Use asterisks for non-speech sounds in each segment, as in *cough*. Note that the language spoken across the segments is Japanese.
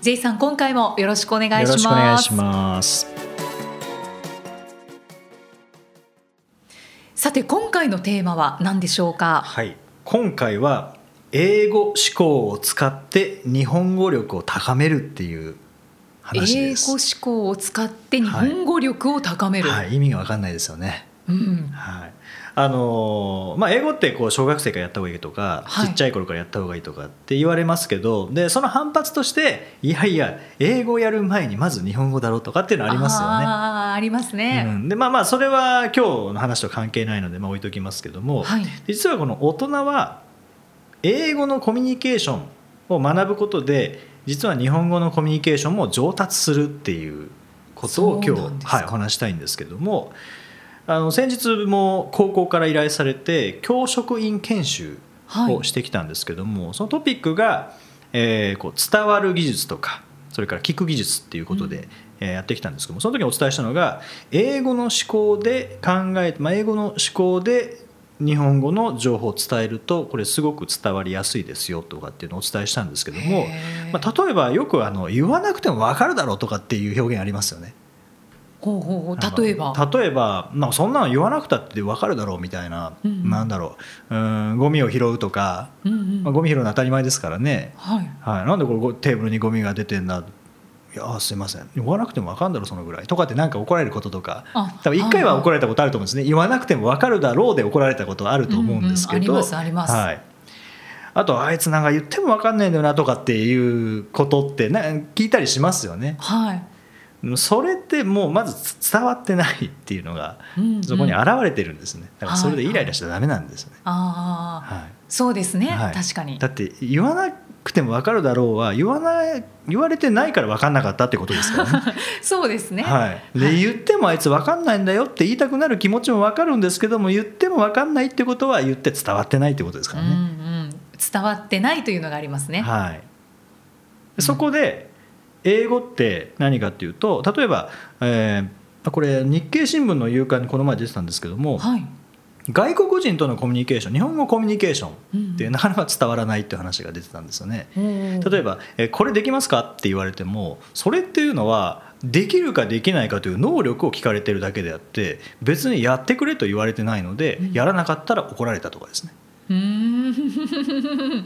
J さん今回もよろしくお願いします。よろしくお願いします。さて今回のテーマは何でしょうか？はい。今回は英語思考を使って日本語力を高めるっていう話英です。語思考を使って日本語力を高める、はい、意味が分かんないですよね。うん、はいあのーまあ、英語ってこう小学生からやった方がいいとか、はい。ちっちゃい頃からやった方がいいとかって言われますけどでその反発としていやいや英語をやる前にまず日本語だろうとかっていうのありますよね。あーありますね、うん、でまあまあそれは今日の話と関係ないので、まあ、置いときますけども、はい。実はこの大人は英語のコミュニケーションを学ぶことで実は日本語のコミュニケーションも上達するっていうことを今日、はい、お話したいんですけどもあの先日も高校から依頼されて教職員研修はい。をしてきたんですけども、そのトピックが、えーこう伝わる技術とかそれから聞く技術っていうことで、うん。えーやってきたんですけどもその時にお伝えしたのが英語の思考で考え、まあ、英語の思考で日本語の情報を伝えるとこれすごく伝わりやすいですよとかっていうのをお伝えしたんですけども、まあ、例えばよくあの言わなくても分かるだろうとかっていう表現ありますよね。ほうほうほう例えば？例えば、まあ、そんなの言わなくたって分かるだろうみたいな、うんうん。なんだろう。うんゴミを拾うとか、うんうん。まあ、ゴミ拾うのは当たり前ですからね、はい。はい、なんでこれごテーブルにゴミが出てんだ？いやすいません。言わなくても分かるんだろうそのぐらい。とかってなんか怒られることとか。あ多分1回は怒られたことあると思うんですね。言わなくても分かるだろうで怒られたことはあると思うんですけど、うんうんありますあります。はい、あとあいつなんか言っても分かんないんだよなとかっていうことってな聞いたりしますよね。はい、それってもうまず伝わってないっていうのがうんうんそこに現れてるんですね。だからそれでイライラしちゃダメなんですよね、ああ、はい。そうですね、はい。確かに。だって言わなくても分かるだろうは言わない言われてないから分かんなかったってことですからね。*laughs* そうですね、はい、で言ってもあいつ分かんないんだよって言いたくなる気持ちも分かるんですけども言っても分かんないってことは言って伝わってないってことですからうんうね。ん、伝わってないというのがありますね、はい、そこで英語って何かっていうと例えば、えーこれ日経新聞の夕刊にこの前出てたんですけども、はい。外国人とのコミュニケーション日本語コミュニケーションってうん。なかなか伝わらないっていう話が出てたんですよね。例例えば「えこれできますか?」って言われてもそれっていうのはできるかできないかという能力を聞かれてるだけであって別にやってくれと言われてないので、うん。やらなかったら怒られたとかですね。*laughs*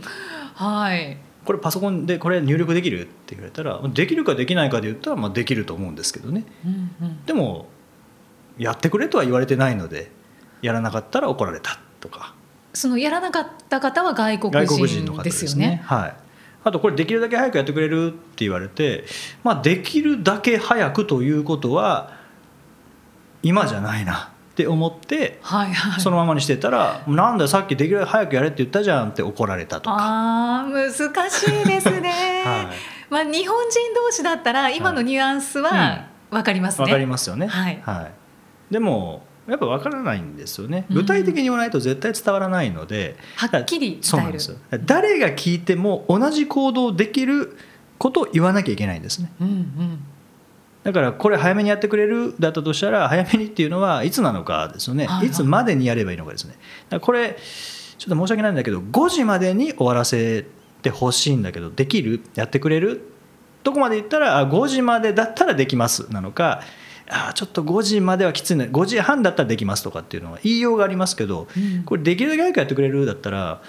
はいこれパソコンでこれ入力できる？って言われたらできるかできないかで言ったらまあできると思うんですけどね。うんうん。でもやってくれとは言われてないのでやらなかったら怒られたとか。そのやらなかった方は外国外国人人の方でですすねよね。はい、あとこれできるだけ早くやってくれるって言われて、まあ、できるだけ早くということは今じゃないなって思ってはいはい。そのままにしてたら「なんだよさっきできるだけ早くやれって言ったじゃん」って怒られたとか。ああ難しいですね。はいまあ日本人同士だったら今のニュアンスはわかりますね。わかりますよね、はいでもやっぱ分からないんですよねうん具体的に言わないと絶対伝わらないので、はっきり伝えるそうなんです。よ誰が聞いても同じ行動できることを言わなきゃいけないんですねうんうん。だからこれ早めにやってくれるだったとしたら早めにっていうのはいつなのかですよね、はいはい。いつまでにやればいいのかですね。これちょっと申し訳ないんだけど5時までに終わらせてほしいんだけどできる？やってくれる？どこまで言ったらあ5時までだったらできますなのかあちょっと5時まではきついね5時半だったらできますとかっていうのは言いようがありますけどうん。これできるだけ早くやってくれるだったら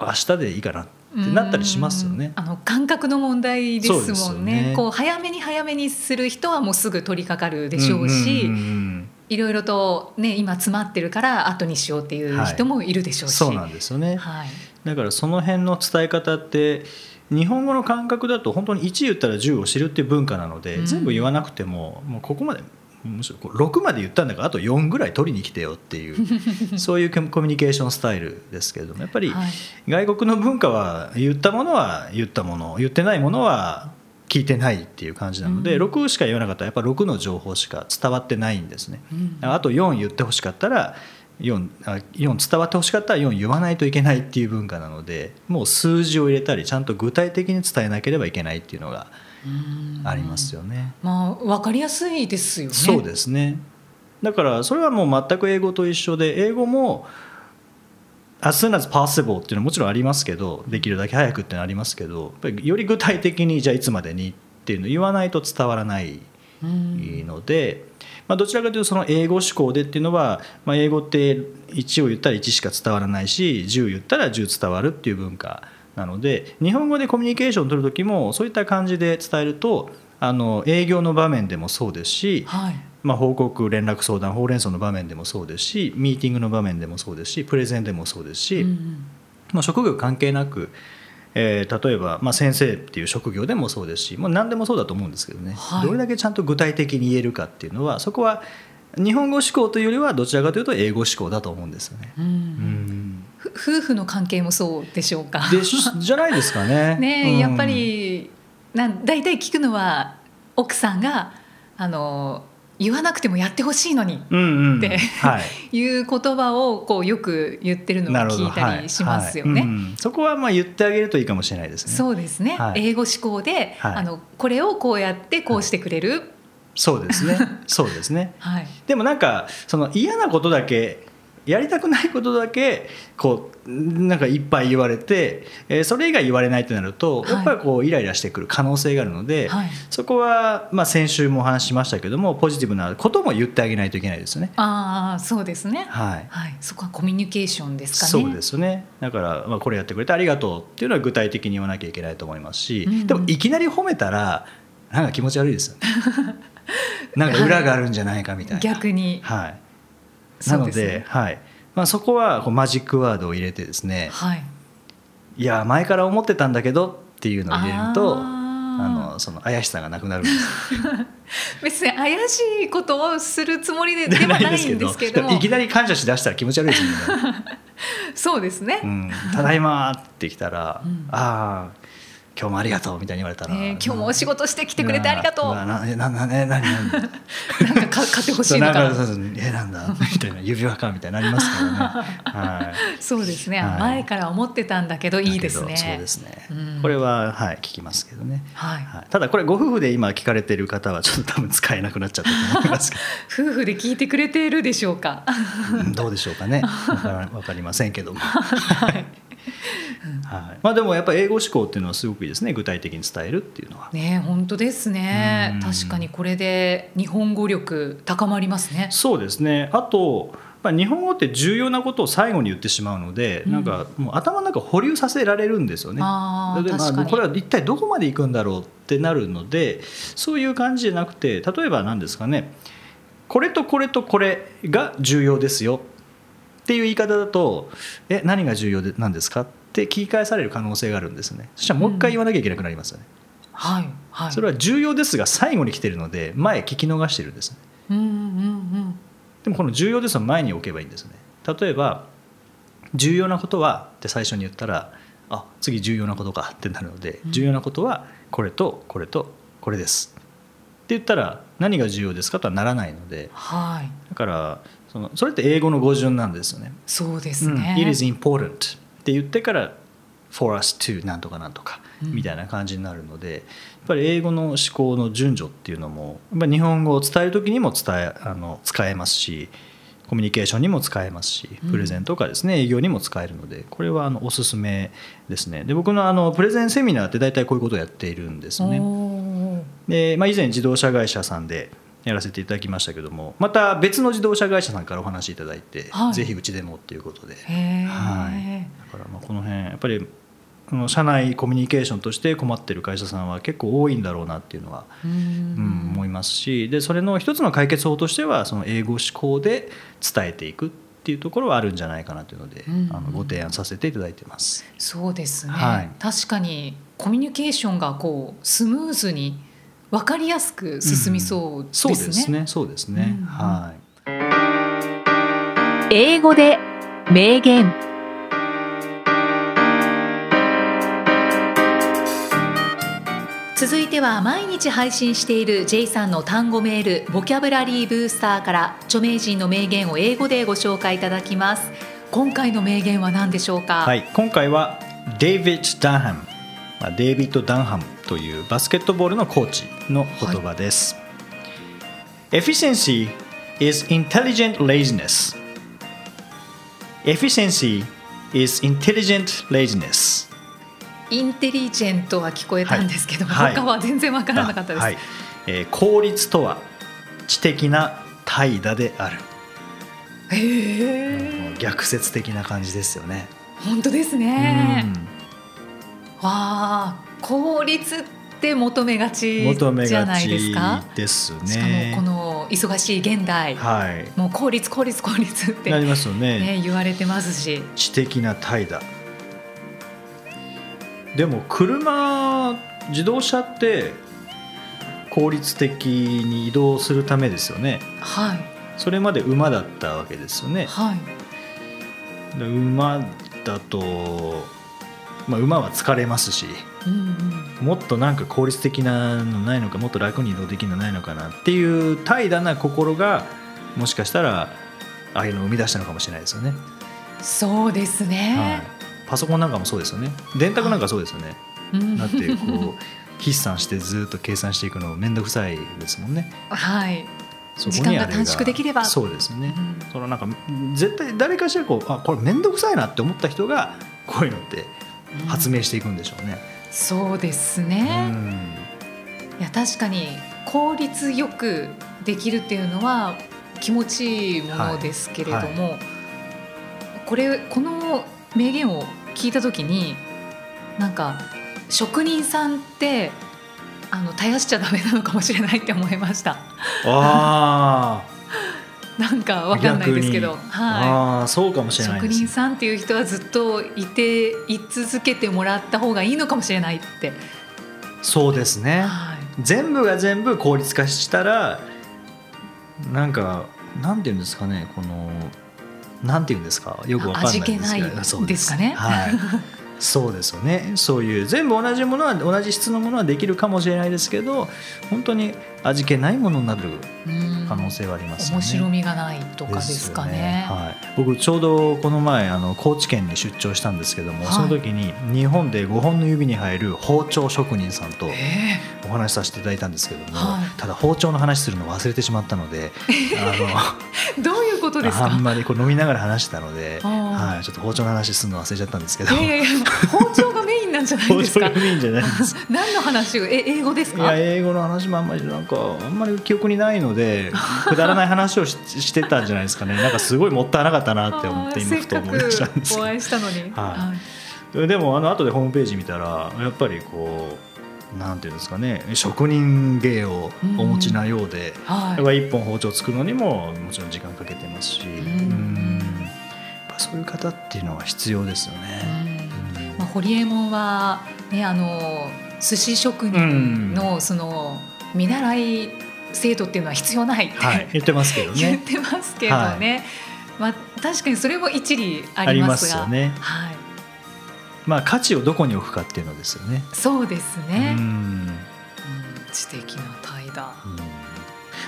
明日でいいかな。ってなったりしますよねうん。あの感覚の問題ですもんね。ねこう早めに早めにする人はもうすぐ取り掛かるでしょうし、んんうんいろいろとね今詰まってるから後にしようっていう人もいるでしょうし。そうなんですよね。はい。だからその辺の伝え方って日本語の感覚だと本当に1言ったら10を知るっていう文化なので、うん全部言わなくてももうここまでむしろこう6まで言ったんだからあと4ぐらい取りに来てよっていう *laughs* そういうコミュニケーションスタイルですけれどもやっぱりはい。外国の文化は言ったものは言ったもの言ってないものは聞いてないっていう感じなので、うん。6しか言わなかったらやっぱ6の情報しか伝わってないんですね。うん。あと4言ってほしかったら4あ4伝わってほしかったら4言わないといけないっていう文化なのでもう数字を入れたりちゃんと具体的に伝えなければいけないっていうのがうん。ありますよね。まあ分かりやすいですよね。そうですね。だからそれはもう全く英語と一緒で英語も as soon as possible っていうのはもちろんありますけどできるだけ早くっていうのはありますけどより具体的にじゃあいつまでにっていうのを言わないと伝わらないうん。ので、まあ、どちらかというとその英語思考でっていうのは、まあ、英語って1を言ったら1しか伝わらないし10言ったら10伝わるっていう文化なので日本語でコミュニケーションを取る時もそういった感じで伝えるとあの営業の場面でもそうですし、はい。まあ、報告連絡相談ほうれん草の場面でもそうですしミーティングの場面でもそうですしプレゼンでもそうですし、うん。まあ、職業関係なく、えー例えば、まあ、先生っていう職業でもそうですし、まあ、何でもそうだと思うんですけどね、はい。どれだけちゃんと具体的に言えるかっていうのはそこは日本語思考というよりはどちらかというと英語思考だと思うんですよね。うん。うん。ふ夫婦の関係もそうでしょうか。*laughs* *laughs* じゃないですかね。ねうん。やっぱりなん大体聞くのは奥さんがあの言わなくてもやってほしいのにうんうん。ってはい。*laughs* いう言葉をこうよく言ってるのを聞いたりしますよね。はい。はい。うん。そこはまあ言ってあげるといいかもしれないですね。そうですね、はい。英語思考で、はい。あのこれをこうやってこうしてくれる、そうですね。*laughs* そうですね。はい。でもなんかその嫌なことだけやりたくないことだけこうなんかいっぱい言われて、えーそれ以外言われないってなるとはい。やっぱりこうイライラしてくる可能性があるので、はい。そこはまあ先週もお話ししましたけどもポジティブなことも言ってあげないといけないですよね。ああそうですね、はい。はい、そこはコミュニケーションですかね。そうですね。だから、まあ、これやってくれてありがとうっていうのは具体的に言わなきゃいけないと思いますし、うん。うんでもいきなり褒めたらなんか気持ち悪いですよね。*laughs* なんか裏があるんじゃないかみたいな、逆に、はい、なのでねはいまあ、そこはこうマジックワードを入れてですねはい、いや前から思ってたんだけどっていうのを入れるとあのその怪しさがなくなるんです。*laughs* 別に怪しいことをするつもりでではないんですけども。いきなり感謝しだしたら気持ち悪いですよね、*laughs* そうですね、うん、ただいまって来たら、うん。ああ今日もありがとうみたいに言われたら、ね今日もお仕事してきてくれてありがとう。わななななえ何何？*laughs* なんかか買ってほしいのか。なそうえなんだ？みたいな指輪か？みたいになりますからね。*laughs* はい。そうですね、はい。前から思ってたんだけどいいです。ねそうですね、うん。これははい聞きますけどね、はい。はい、ただこれご夫婦で今聞かれてる方はちょっと多分使えなくなっちゃったと思います。け *laughs* 夫婦で聞いてくれているでしょうか？どうでしょうかね。わからわかりませんけども、はいはい。まあ、でもやっぱり英語思考っていうのはすごくいいですね。具体的に伝えるっていうのは。ね本当ですね。うん。確かにこれで日本語力高まりますね。そうですね。あとまあ日本語って重要なことを最後に言ってしまうので、うん。なんかもう頭の中保留させられるんですよね。あこれは一体どこまで行くんだろうってなるのでそういう感じじゃなくて例えば何ですかね。これとこれとこれが重要ですよっていう言い方だとえ何が重要でなんですか？って聞き返される可能性があるんですね。そしたらもう一回言わなきゃいけなくなりますよね、はいはい。それは重要ですが最後に来てるので前聞き逃してるんですね。うんうんうん。でもこの重要ですを前に置けばいいんですね。例えば重要なことはって最初に言ったらあ次重要なことかってなるので、うん。重要なことはこれとこれとこれです。って言ったら何が重要ですかとはならないのではい。だからそのそれって英語の語順なんですよね。そうですうん。ね、It is important. って言ってから for us to なんとかなんとかうん。みたいな感じになるので、やっぱり英語の思考の順序っていうのもやっぱり日本語を伝える時にも伝えあの使えますしコミュニケーションにも使えますしうん。プレゼンとかですね、営業にも使えるのでこれはあのおすすめですね。で僕のあのプレゼンセミナーって大体こういうことをやっているんですよね。で、まあ、以前自動車会社さんでやらせていただきましたけどもまた別の自動車会社さんからお話しいただいて、はい。ぜひうちでもっていうことで、はい、だからまあこの辺やっぱりこの社内コミュニケーションとして困ってる会社さんは結構多いんだろうなっていうのは、ううんん思いますしでそれの一つの解決法としてはその英語思考で伝えていくっていうところはあるんじゃないかなというので、うん。あのご提案させていただいてます。そうですね、はい。確かにコミュニケーションがこうスムーズに分かりやすく進みそうですね。そうですね。そうですね、うんはい。英語で名言。続いては毎日配信している J さんの単語メールボキャブラリーブースターから著名人の名言を英語でご紹介いただきます。今回の名言は何でしょうか？はい、今回はデイビッド・ダンハム、まあ、デイビッド・ダンハムというバスケットボールのコーチの言葉です。Efficiency is intelligent laziness. Efficiency is intelligent laziness. インテリジェントは聞こえたんですけど、はい他は全然わからなかったです、はいえー効率とは知的な怠惰である。逆説的な感じですよね。本当ですね、うんわあ効率って求めがちじゃないですちかですしかもねこ。の忙しい現代、はい。もう効率効率効率って、なりますよね。ね、言われてますし。知的な怠惰。でも車自動車って効率的に移動するためですよね。はい。それまで馬だったわけですよね。はい、で馬だと、まあ、馬は疲れますしもっとなんか効率的なのないのかもっと楽に移動できるのないのかなっていう怠惰な心がもしかしたらああいうのを生み出したのかもしれないですよね。そうですはい。ね、、パソコンなんかもそうですよね。電卓なんかそうですよね、うん。だってこう筆算してずっと計算していくの面倒くさいですもんね。はい、時間が短縮できれば。そうですね、うん。そのなんか絶対誰かしらこうあこれ面倒くさいなって思った人がこういうのって発明していくんでしょうね、そうですうね、ん。いや確かに効率よくできるっていうのは気持ちいいものですけれども、これこの名言を聞いた時になんか職人さんってあの絶やしちゃダメなのかもしれないって思いました。あなんかあわかんないですけど、はああそうかもしい。れないです。職人さんっていう人はずっといてい続けてもらった方がいいのかもしれないって。そうですね。はい。全部が全部効率化したらなんかなんていうんですかねこのなんていうんですか？よくわかんないんですけど味気ないそうですかね。はい。そうですよね。そういう全部同じものは同じ質のものはできるかもしれないですけど本当に味気ないものになるうん。可能性はありますよね。面白みがないとかですかね。よはい、僕ちょうどこの前あの高知県に出張したんですけども、はい。その時に日本で5本の指に入る包丁職人さんとえお話しさせていただいたんですけども、はい。ただ包丁の話するの忘れてしまったので *laughs* えどういうことですか？あのあんまりこう飲みながら話してたので、あー。はい、ちょっと包丁の話するの忘れちゃったんですけど。いやいやいや包丁がメインなんじゃない包ですか？*laughs* 丁が。メインじゃないんです。*laughs* 何の話を？え英語ですか？いや英語の話もあんまりなんかあんまり記憶にないので *laughs* くだらない話をししてたんじゃないですかね。なんかすごいもったいなかったなって思って今ふと思い出したんですお会いしたのに。はい。でもあの後でホームページ見たらやっぱりこうなんていうんですかね職人芸をお持ちなようで、はい。だから一本包丁作るのにももちろん時間かけてますし、ん。うん。そういう方っていうのは必要ですよね。うん。まあ、ホリエモンはねあの寿司職人のその見習い制度っていうのは必要ないって、はい、言ってますけど *laughs* 言っね。てますけどね、まあ、確かにそれも一理あありますよね。はい、まあ価値をどこに置くかっていうのですよね。そうですうね、ん。うん。知的な怠惰。うん。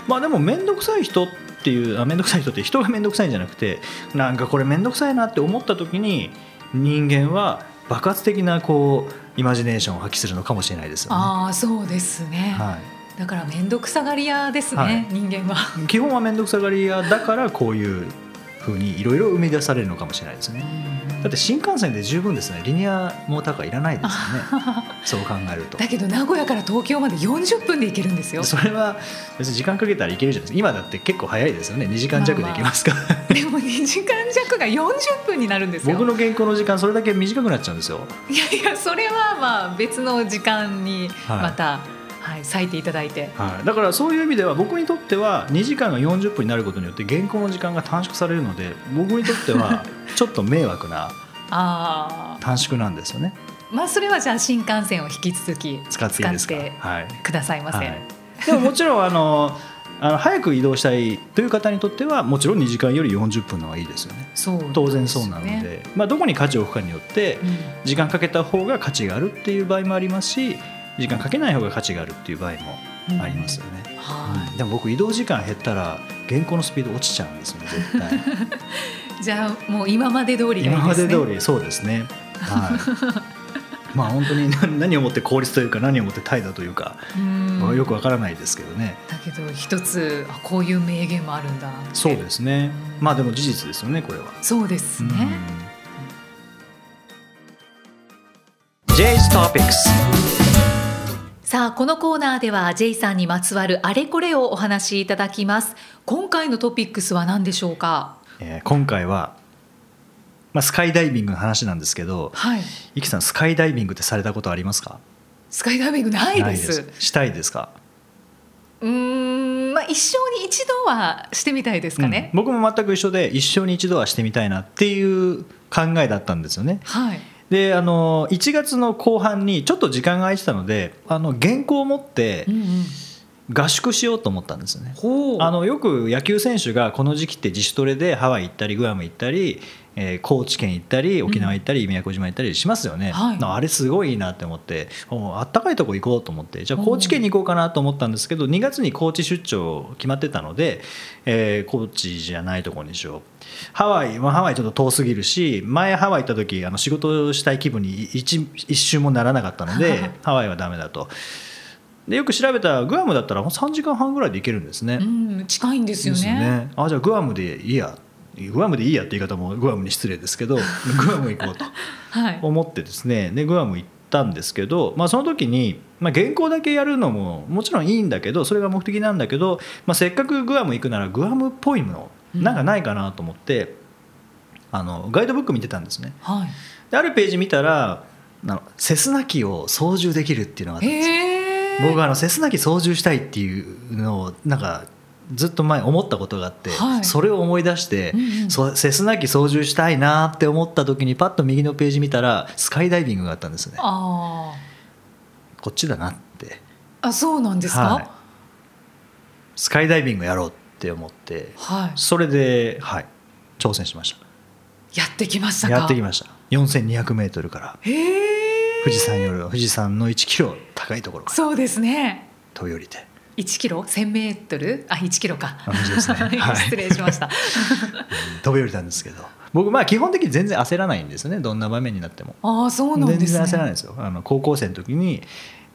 まあでも面倒くさい人っていうあ面倒くさい人って人が面倒くさいんじゃなくてなんかこれ面倒くさいなって思った時に人間は爆発的なこうイマジネーションを発揮するのかもしれないですよね。ああそうですね、はだから面倒くさがり屋ですね、はい。人間は。い、基本は面倒くさがり屋だからこういうふうにいろいろ生み出されるのかもしれないですね。だって新幹線で十分ですね。リニアモーターカーいらないですよね。*laughs* そう考えると。だけど名古屋から東京まで40分で行けるんですよ。*laughs* それは別に時間かけたらいけるじゃないですか。今だって結構早いですよね。2時間弱で行けますから、*laughs* でも2時間弱が40分になるんですよ。僕の原稿の時間それだけ短くなっちゃうんですよ。いやいやそれはまあ別の時間にはいまた、はい割いていただいて。はい、だからそういう意味では僕にとっては2時間が40分になることによって原稿の時間が短縮されるので僕にとっては *laughs* ちょっと迷惑な短縮なんですよね。まあそれはじゃあ新幹線を引き続き使っていいですか？使ってはい、くださいませ。はい、でももちろんあのあの早く移動したいという方にとってはもちろん2時間より40分の方がいいですよね。そう当然そうなので、まあ、どこに価値を置くかによってうん。時間かけた方が価値があるっていう場合もありますし時間かけない方が価値があるっていう場合もありますよね、はうん。でも僕移動時間減ったら原稿のスピード落ちちゃうんですよね *laughs* 絶対。い。じゃあもう今まで通りがいい今まですね。で通りそうですね。はい。*laughs* まあ本当に何 *laughs* 何をもって効率というか何をもって怠惰というか、うん。よくわからないですけどね。だけど一つあこういう名言もあるんだそうですね。うん。まあでも事実ですよねこれは。そうですね。J's Topics さあこのコーナーでは J さんにまつわるあれこれをお話しいただきます。今回のトピックスは何でしょうか？えー今回は、まあ、スカイダイビングの話なんですけどはい。イキさんスカイダイビングってされたことありますか？スカイダイビングないです。したいですか？うーんまあ一生に一度はしてみたいですかね。うん僕も全く一緒で一生に一度はしてみたいなっていう考えだったんですよねはい。であの1月の後半にちょっと時間が空いてたのであの原稿を持ってうんうん。合宿しようと思ったんですよね。あのよく野球選手がこの時期って自主トレでハワイ行ったりグアム行ったり、えー高知県行ったり沖縄行ったり宮古島行ったりしますよね、はい。あれすごいいいなって思っておあったかいとこ行こうと思ってじゃあ高知県に行こうかなと思ったんですけど2月に高知出張決まってたので、えー高知じゃないとこにしようハワイ、まあ、ハワイちょっと遠すぎるし前ハワイ行った時あの仕事したい気分に一一瞬もならなかったので *laughs* ハワイはダメだと。でよく調べたらグアムだったら3時間半ぐらいで行けるんですね。うん近いんですよですね。あじゃあグアムでいいやグアムでいいやって言い方もグアムに失礼ですけど *laughs* グアム行こうと *laughs* はい。思ってですねでグアム行ったんですけど、まあ、その時に、まあ、原稿だけやるのももちろんいいんだけどそれが目的なんだけど、まあ、せっかくグアム行くならグアムっぽいものなんかないかなと思って、あのガイドブック見てたんですね。はい。であるページ見たらセスナ機を操縦できるっていうのがあったんです。僕はあのセスナ機操縦したいっていうのをなんかずっと前思ったことがあって、はい。それを思い出して、うんうん。セスナ機操縦したいなって思った時にパッと右のページ見たらスカイダイビングがあったんですね。あこっちだなって。あ。あそうなんですか？はい。スカイダイビングやろうって思ってはい。それで、はい、挑戦しましやってきました。やってきました4200メートルから。富士山より富士山の1キロ高いところからそうですね。飛び降りて1キロ？1000メートル？あ1キロか。ね *laughs* はい失礼しました。*laughs* 飛び降りたんですけど僕まあ基本的に全然焦らないんですよねどんな場面になってもああそうなんですね。全然焦らないですよあの高校生の時に、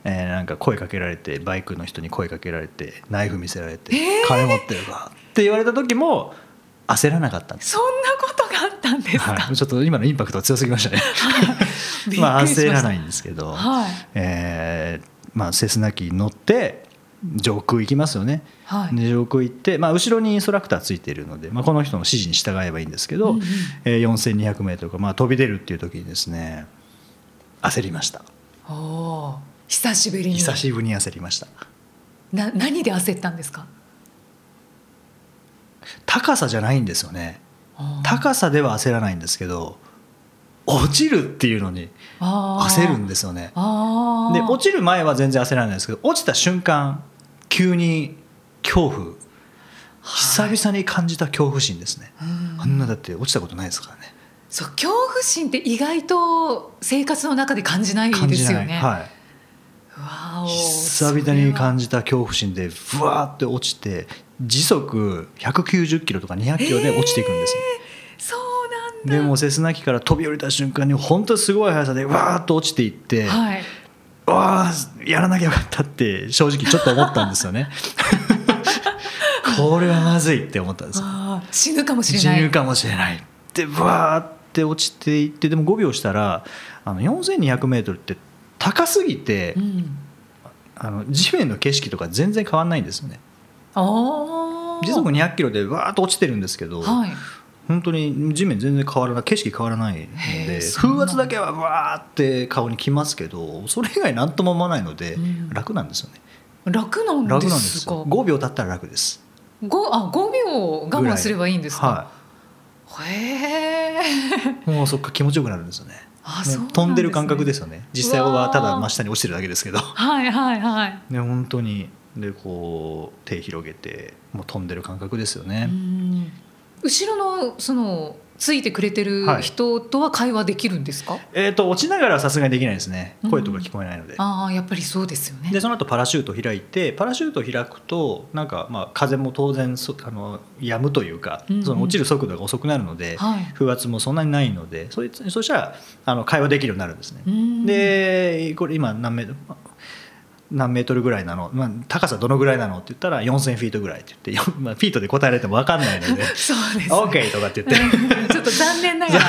えーなんか声かけられてバイクの人に声かけられてナイフ見せられてえー「金持ってるか?」って言われた時も焦らなかったんです、そんなことがあったんですか？はい、ちょっと今のインパクトが強すぎましたね。*laughs* まあ焦らないんですけど、はい。えーまあ、セスナ機乗って上空行きますよね、はい。で上空行って、まあ、後ろにインストラクターついているので、まあ、この人の指示に従えばいいんですけど、うんうんえー 4200m か、まあ、飛び出るっていう時にですね焦りました。お久しぶりに。久しぶりに焦りました。な何で焦ったんですか？高さじゃないんですよね。高さでは焦らないんですけど落ちるっていうのに焦るんですよね。で落ちる前は全然焦らないんですけど落ちた瞬間急に恐怖。久々に感じた恐怖心ですね、うん。あんなだって落ちたことないですからね。そう恐怖心って意外と生活の中で感じないですよね。はい久々に感じじた恐怖心でふわーって落ちて時速190キロとか200キロで落ちていくんですね、そうなんだ。でもセスナ機から飛び降りた瞬間に本当にすごい速さでわーっと落ちていって、はい。わあやらなきゃよかったって正直ちょっと思ったんですよね *laughs* これはまずいって思ったんです死ぬかもしれない。死ぬかもしれないでわーって落ちていってでも5秒したらあの 4200m って高すぎて、うん。あの地面の景色とか全然変わんないんですよねああ。時速200キロでわーっと落ちてるんですけど、はい。本当に地面全然変わらない景色変わらないのへで風圧だけはわーって顔にきますけどそれ以外何とも思わないのでうん楽なんですよね、楽なん楽でなんですすか。よ5秒経ったら楽です五あ五秒我慢すればいいんですか？はへえ。いもうそっか気持ちよくなるんですよね飛んでる感覚ですよね。実際はただ真下に落ちてるだけですけど。はいはいはい。で *laughs* 本当に。でこう手広げてもう飛んでる感覚ですようね、ん。後ろのそのついてくれてる人とは会話できるんですか、えー、と落ちながらはさすがにできないですね。声とか聞こえないので、ああやっぱりそうですよね。でその後パラシュート開いてパラシュート開くとなんかまあ風も当然そあの止むというか、うんうん。その落ちる速度が遅くなるので、はい。風圧もそんなにないのでそいつそしたらあの会話できるようになるんですね、うん。でこれ今何メートル何メートルぐらいなの、まあ、高さどのぐらいなの？って言ったら4000フィートぐらいって言って、よまあ、フィートで答えられても分かんないのでそうです、ね、OK とかって言って。う *laughs* んちょっと残念ながら。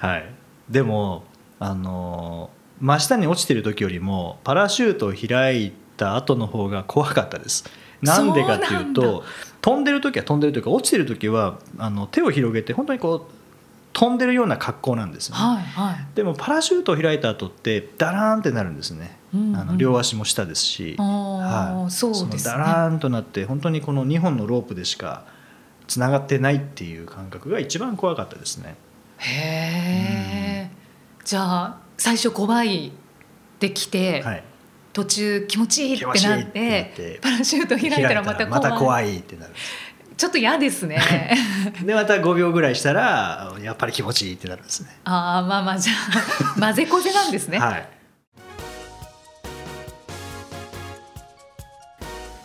*laughs* はい、でもあの真下に落ちてる時よりもパラシュートを開いた後の方が怖かったです。なんでかっていうと飛んでる時は飛んでるというか落ちてる時はあの手を広げて本当にこう飛んでるような格好なんですよね、はいはい。でもパラシュートを開いた後ってダラーンってなるんですね、うんうん。あの両足も下ですし、あーそうですね。のダラーンとなって本当にこの2本のロープでしかつながってないっていう感覚が一番怖かったですね。へえ、じゃあ最初怖いってきて、はい。途中気持ちいいってなってパラシュート開いたらまた怖い。また怖いってなるちょっと嫌ですね。*laughs* でまた5秒ぐらいしたらやっぱり気持ちいいってなるんですね。ああまあまあじゃあ *laughs* 混ぜこぜなんですね、はい。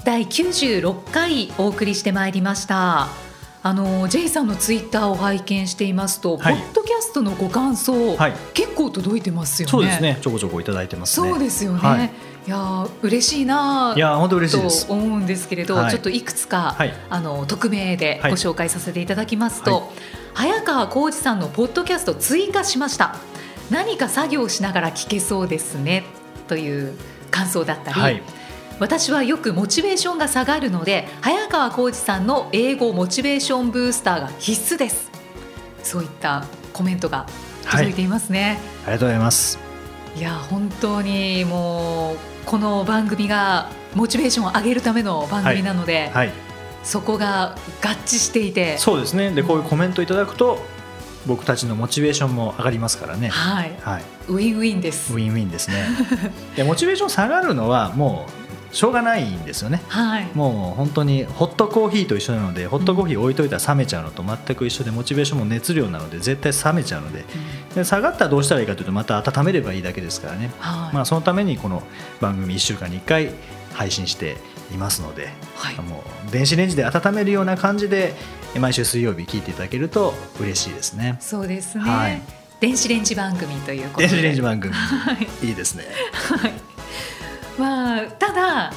第96回お送りしてまいりました。あの J さんのツイッターを拝見していますと、はい。ポッドキャストのご感想、はい。結構届いてますよね。そうですね。ちょこちょこいただいてますね。そうですよね、はいい、やー嬉しいないや本当嬉しいです。と思うんですけれど、はい。ちょっといくつか、はい。あの匿名ではい。ご紹介させていただきますと、はい。早川浩二さんのポッドキャスト追加しました。何か作業しながら聞けそうですねという感想だったり、はい。私はよくモチベーションが下がるので早川浩二さんの英語モチベーションブースターが必須です。そういったコメントが届いていますね、ありがとうございます。いや本当にもうこの番組がモチベーションを上げるための番組なので、はい。そこが合致していて。そうですね。でこういうコメントいただくと僕たちのモチベーションも上がりますからね。はい。はい。ウィンウィンです。ウィンウィンですね。でモチベーション下がるのはもうしょうがないんですよね。はい。もう本当にホットコーヒーと一緒なのでホットコーヒー置いといたら冷めちゃうのと全く一緒でモチベーションも熱量なので絶対冷めちゃうので。で下がったらどうしたらいいかというとまた温めればいいだけですからね、はい。まあ、そのためにこの番組1週間に1回配信していますので、はい。もう電子レンジで温めるような感じで毎週水曜日聞いていただけると嬉しいですね。そうですね、はい。電子レンジ番組ということで。電子レンジ番組。はい。いいですね。*laughs* はいまあただ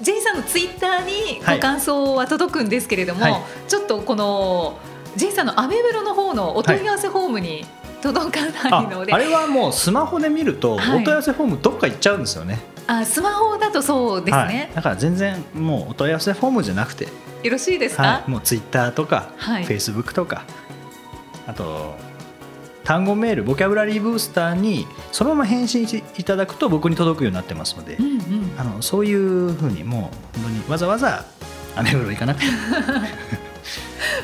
J さんのツイッターにご感想は届くんですけれども、はい。ちょっとこの J さんのアメブロの方のお問い合わせフォームに届かないので、ああれはもうスマホで見るとおはい。問い合わせフォームどっか行っちゃうんですよね、あスマホだとそうですはい。ね、だから全然もうお問い合わせフォームじゃなくて、よろしいですか、はい、もうツイッターとか、はい。フェイスブックとかあと単語メールボキャブラリーブースターにそのまま返信していただくと僕に届くようになってますので、うんうん。あのそういうふうにもう本当にわざわざアメブロ行かなくても *laughs*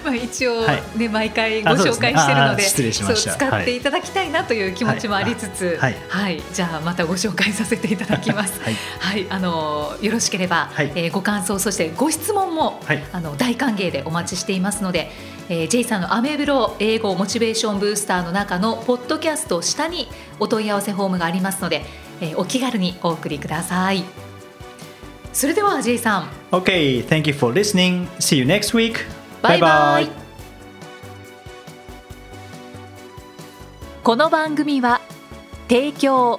まあ、一応、はい。ね毎回ご紹介してるので失礼しました。使っていただきたいなという気持ちもありつつ、はい。はい。じゃあまたご紹介させていただきます。はい。はい、あのよろしければ、はい。えーご感想そしてご質問も、はい。あの大歓迎でお待ちしていますので、えー、J さんのアメブロ英語モチベーションブースターの中のポッドキャスト下にお問い合わせフォームがありますので、えーお気軽にお送りください。それでは J さん。OK thank you for listening. See you next week バイバイこの番組は提供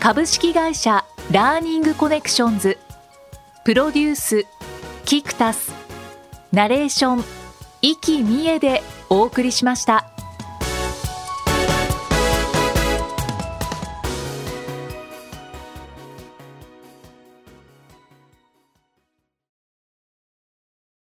株式会社ラーニングコネクションズプロデュースキクタスナレーション生きみえでお送りしました。